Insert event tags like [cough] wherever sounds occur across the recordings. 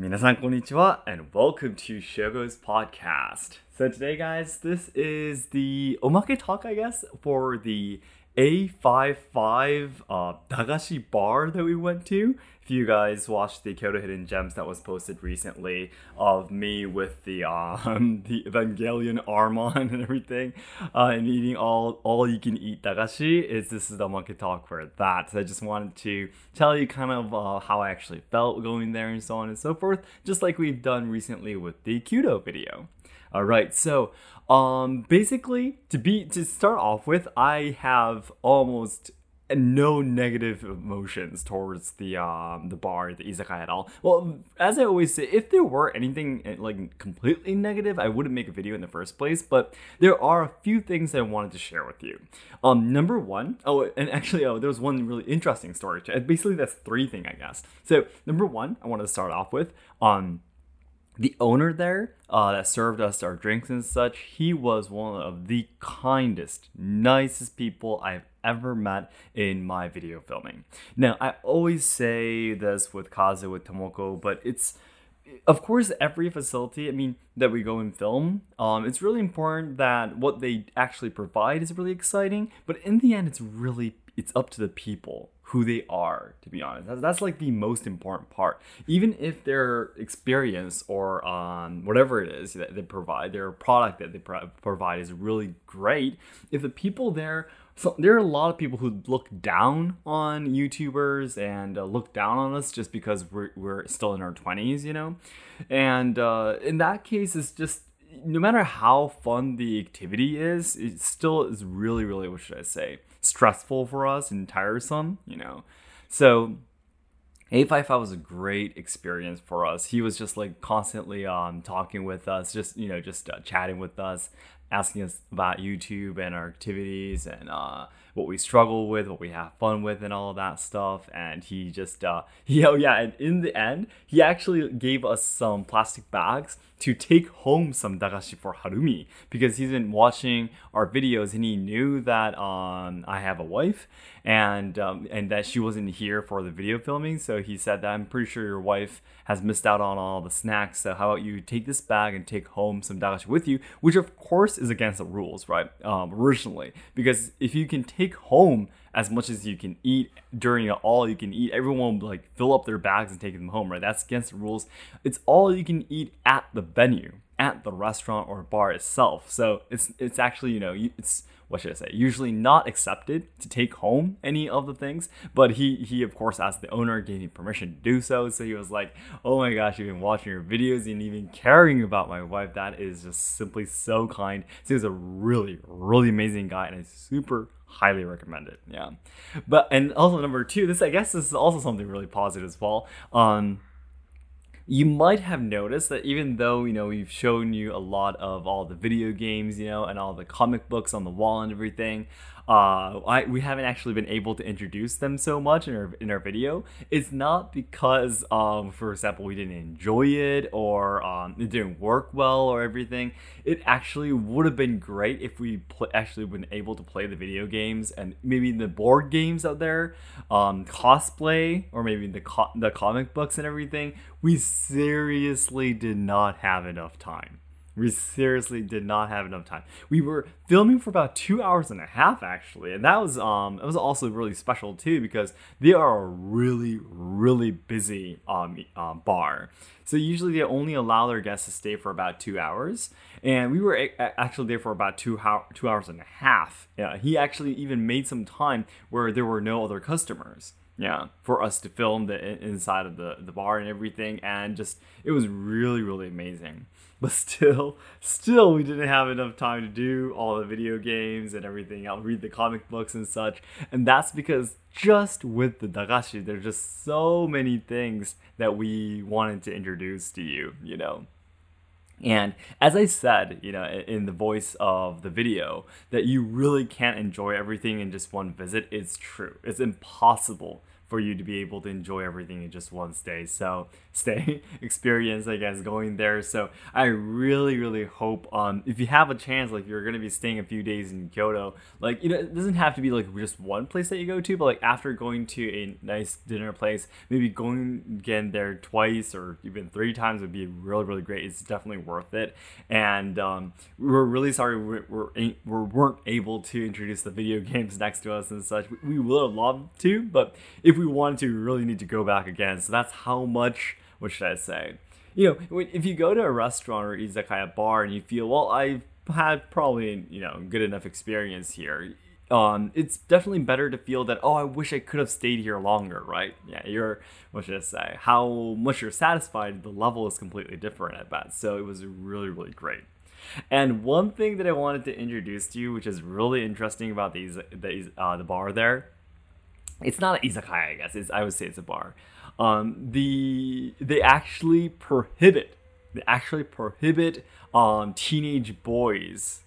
皆さんこんにちは and welcome to Shogo's podcast. So today guys, this is the omake talk I guess for the A55 uh, Dagashi bar that we went to. If you guys watched the Kyoto Hidden Gems that was posted recently of me with the um [laughs] the Evangelion arm on and everything, uh, and eating all all you can eat dagashi, is this is the omake talk for that. So I just wanted to tell you kind of uh, how I actually felt going there and so on and so forth, just like we've done recently with the Kudo video. All right, so um, basically to be to start off with, I have almost no negative emotions towards the um the bar, the izakaya at all. Well, as I always say, if there were anything eh, like completely negative, I wouldn't make a video in the first place. But there are a few things that I wanted to share with you. Um, number one, oh, and actually, oh, there was one really interesting story. Basically, that's three thing, I guess. So number one, I wanted to start off with um the owner there uh, that served us our drinks and such, he was one of the kindest, nicest people I've ever met in my video filming. Now, I always say this with Kaze, with Tomoko, but it's of course every facility i mean that we go and film um, it's really important that what they actually provide is really exciting but in the end it's really it's up to the people who they are to be honest that's, that's like the most important part even if their experience or um, whatever it is that they provide their product that they pro- provide is really great if the people there so there are a lot of people who look down on YouTubers and uh, look down on us just because we're, we're still in our 20s, you know? And uh, in that case, it's just no matter how fun the activity is, it still is really, really, what should I say, stressful for us and tiresome, you know? So A55 was a great experience for us. He was just like constantly um, talking with us, just, you know, just uh, chatting with us, asking us about YouTube and our activities and uh, what we struggle with, what we have fun with, and all of that stuff. And he just, uh, [laughs] he, oh yeah, and in the end, he actually gave us some plastic bags to take home some dagashi for Harumi because he's been watching our videos and he knew that um, I have a wife and um, and that she wasn't here for the video filming. So he said that I'm pretty sure your wife has missed out on all the snacks. So how about you take this bag and take home some dagashi with you, which of course is against the rules, right? Um, originally, because if you can take home as much as you can eat during all you can eat. Everyone will like fill up their bags and take them home, right? That's against the rules. It's all you can eat at the venue, at the restaurant or bar itself. So it's it's actually you know it's what should I say? Usually not accepted to take home any of the things, but he he of course asked the owner, gave me permission to do so. So he was like, "Oh my gosh, you've been watching your videos and even caring about my wife. That is just simply so kind." So he's a really really amazing guy and I super highly recommend it. Yeah, but and also number two, this I guess this is also something really positive as well. Um, you might have noticed that even though you know we've shown you a lot of all the video games, you know, and all the comic books on the wall and everything, uh, I, we haven't actually been able to introduce them so much in our, in our video. It's not because, um, for example, we didn't enjoy it or um, it didn't work well or everything. It actually would have been great if we pl- actually been able to play the video games and maybe the board games out there, um, cosplay or maybe the co- the comic books and everything. We seriously did not have enough time. We seriously did not have enough time. We were filming for about two hours and a half actually, and that was um it was also really special too because they are a really really busy um, um bar. So usually they only allow their guests to stay for about two hours, and we were a- actually there for about two ho- two hours and a half. Yeah, he actually even made some time where there were no other customers yeah for us to film the inside of the the bar and everything and just it was really really amazing but still still we didn't have enough time to do all the video games and everything i'll read the comic books and such and that's because just with the dagashi there's just so many things that we wanted to introduce to you you know and as I said, you know, in the voice of the video, that you really can't enjoy everything in just one visit is true. It's impossible for you to be able to enjoy everything in just one stay. So [laughs] stay experience, I guess, going there. So I really, really hope um if you have a chance, like you're gonna be staying a few days in Kyoto, like you know, it doesn't have to be like just one place that you go to, but like after going to a nice dinner place, maybe going again there twice or even three times would be really, really great. It's definitely worth it. And um, we're really sorry we're, we're we weren't able to introduce the video [laughs] games next to us and such. We would have loved to, but if we wanted to, we really need to go back again. So that's how much. What should I say? You know, if you go to a restaurant or izakaya bar and you feel, well, I've had probably you know good enough experience here um, it's definitely better to feel that oh i wish i could have stayed here longer right yeah you're what should i say how much you're satisfied the level is completely different at bet so it was really really great and one thing that i wanted to introduce to you which is really interesting about these these uh, the bar there it's not an izakaya i guess. It's i would say it's a bar. Um, the they actually prohibit they actually prohibit um, teenage boys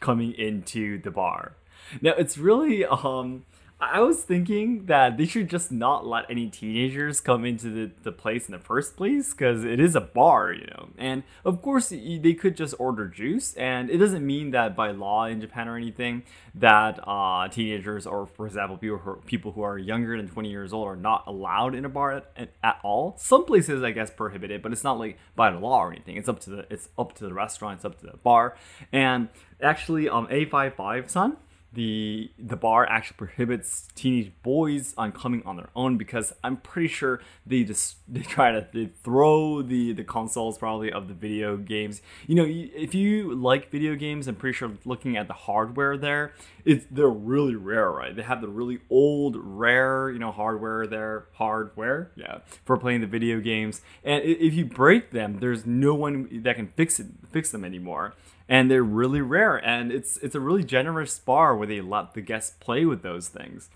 coming into the bar. Now it's really um I was thinking that they should just not let any teenagers come into the, the place in the first place because it is a bar, you know. And of course, they could just order juice, and it doesn't mean that by law in Japan or anything that uh, teenagers or, for example, people who, are, people who are younger than 20 years old are not allowed in a bar at, at all. Some places, I guess, prohibited, but it's not like by the law or anything. It's up to the it's up to the restaurant, it's up to the bar, and actually, um, A55 Sun the the bar actually prohibits teenage boys on coming on their own because I'm pretty sure they just [laughs] they try to they throw the the consoles probably of the video games. You know, if you like video games, I'm pretty sure looking at the hardware there, it's they're really rare, right? They have the really old rare you know hardware there, hardware, yeah, for playing the video games. And if you break them, there's no one that can fix it fix them anymore and they're really rare. And it's it's a really generous bar where they let the guests play with those things.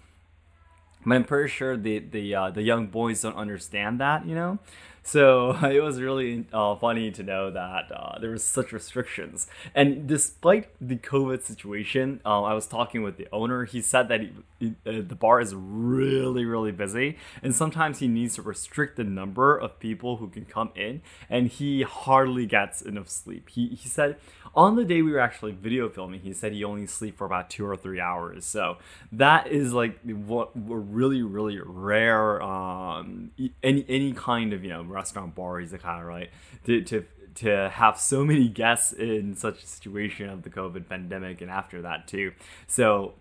But i'm pretty sure the the uh, the young boys don't understand that you know so [laughs] it was really uh, funny to know that uh, there was such restrictions. And despite the COVID situation, um, I was talking with the owner. He said that he, he, uh, the bar is really, really busy, and sometimes he needs to restrict the number of people who can come in, and he hardly gets enough sleep. He he said on the day we were actually video filming, he said he only sleep for about two or three hours. So that is like what really, really rare. Um, any any kind of you know restaurant bar izakaya, right? To to to have so many guests in such a situation of the COVID pandemic and after that too. So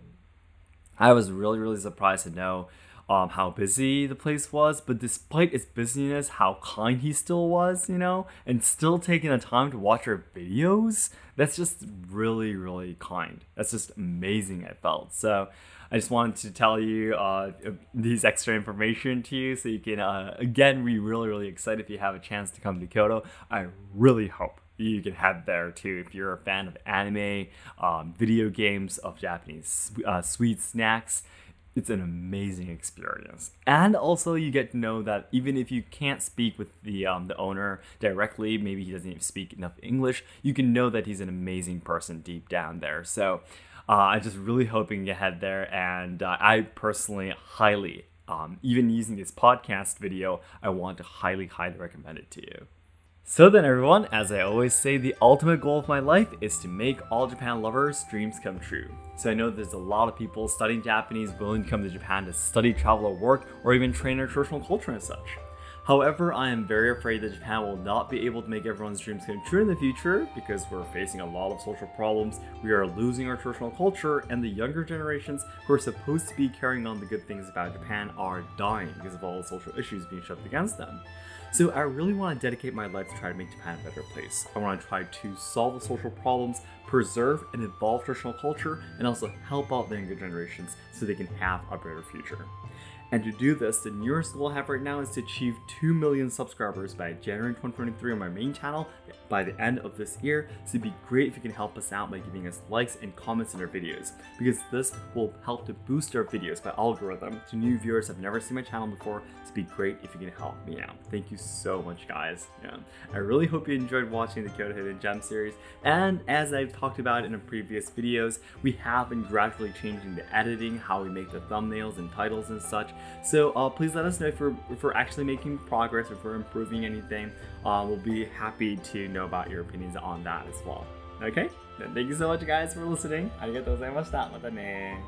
I was really really surprised to know um, how busy the place was, but despite its busyness, how kind he still was, you know, and still taking the time to watch our videos, that's just really, really kind. That's just amazing, I felt. So I just wanted to tell you uh, these extra information to you so you can, uh, again, be really, really excited if you have a chance to come to Kyoto. I really hope you can head there too if you're a fan of anime, um, video games, of Japanese uh, sweet snacks it's an amazing experience. And also you get to know that even if you can't speak with the um, the owner directly maybe he doesn't even speak enough english you can know that he's an amazing person deep down there. So uh, i'm just really hoping you head there and uh, i personally highly um, even using this podcast video i want to highly highly recommend it to you so then everyone, as I always say, the ultimate goal of my life is to make all Japan lovers' dreams come true. So I know there's a lot of people studying Japanese willing to come to Japan to study, travel, or work, or even train our traditional culture and such. However, I am very afraid that Japan will not be able to make everyone's dreams come true in the future because we're facing a lot of social problems, we are losing our traditional culture, and the younger generations who are supposed to be carrying on the good things about Japan are dying because of all the social issues being shoved against them. So I really want to dedicate my life to try to make Japan a better place. I want to try to solve the social problems, preserve and evolve traditional culture, and also help out the younger generations so they can have a better future. And to do this, the nearest goal I have right now is to achieve 2 million subscribers by January 2023 on my main channel by the end of this year. So it'd be great if you can help us out by giving us likes and comments on our videos, because this will help to boost our videos by algorithm to new viewers have never seen my channel before. So it'd be great if you can help me out. Thank you so much, guys. Yeah. I really hope you enjoyed watching the Kyoto Hidden Gem series. And as I've talked about in previous videos, we have been gradually changing the editing, how we make the thumbnails and titles and such So uh, please let us know if we're, if we're actually making progress, if we're improving anything. Uh, we'll be happy to know about your opinions on that as well. Okay? Then thank you so much, guys, for listening. ありがとうございました。またね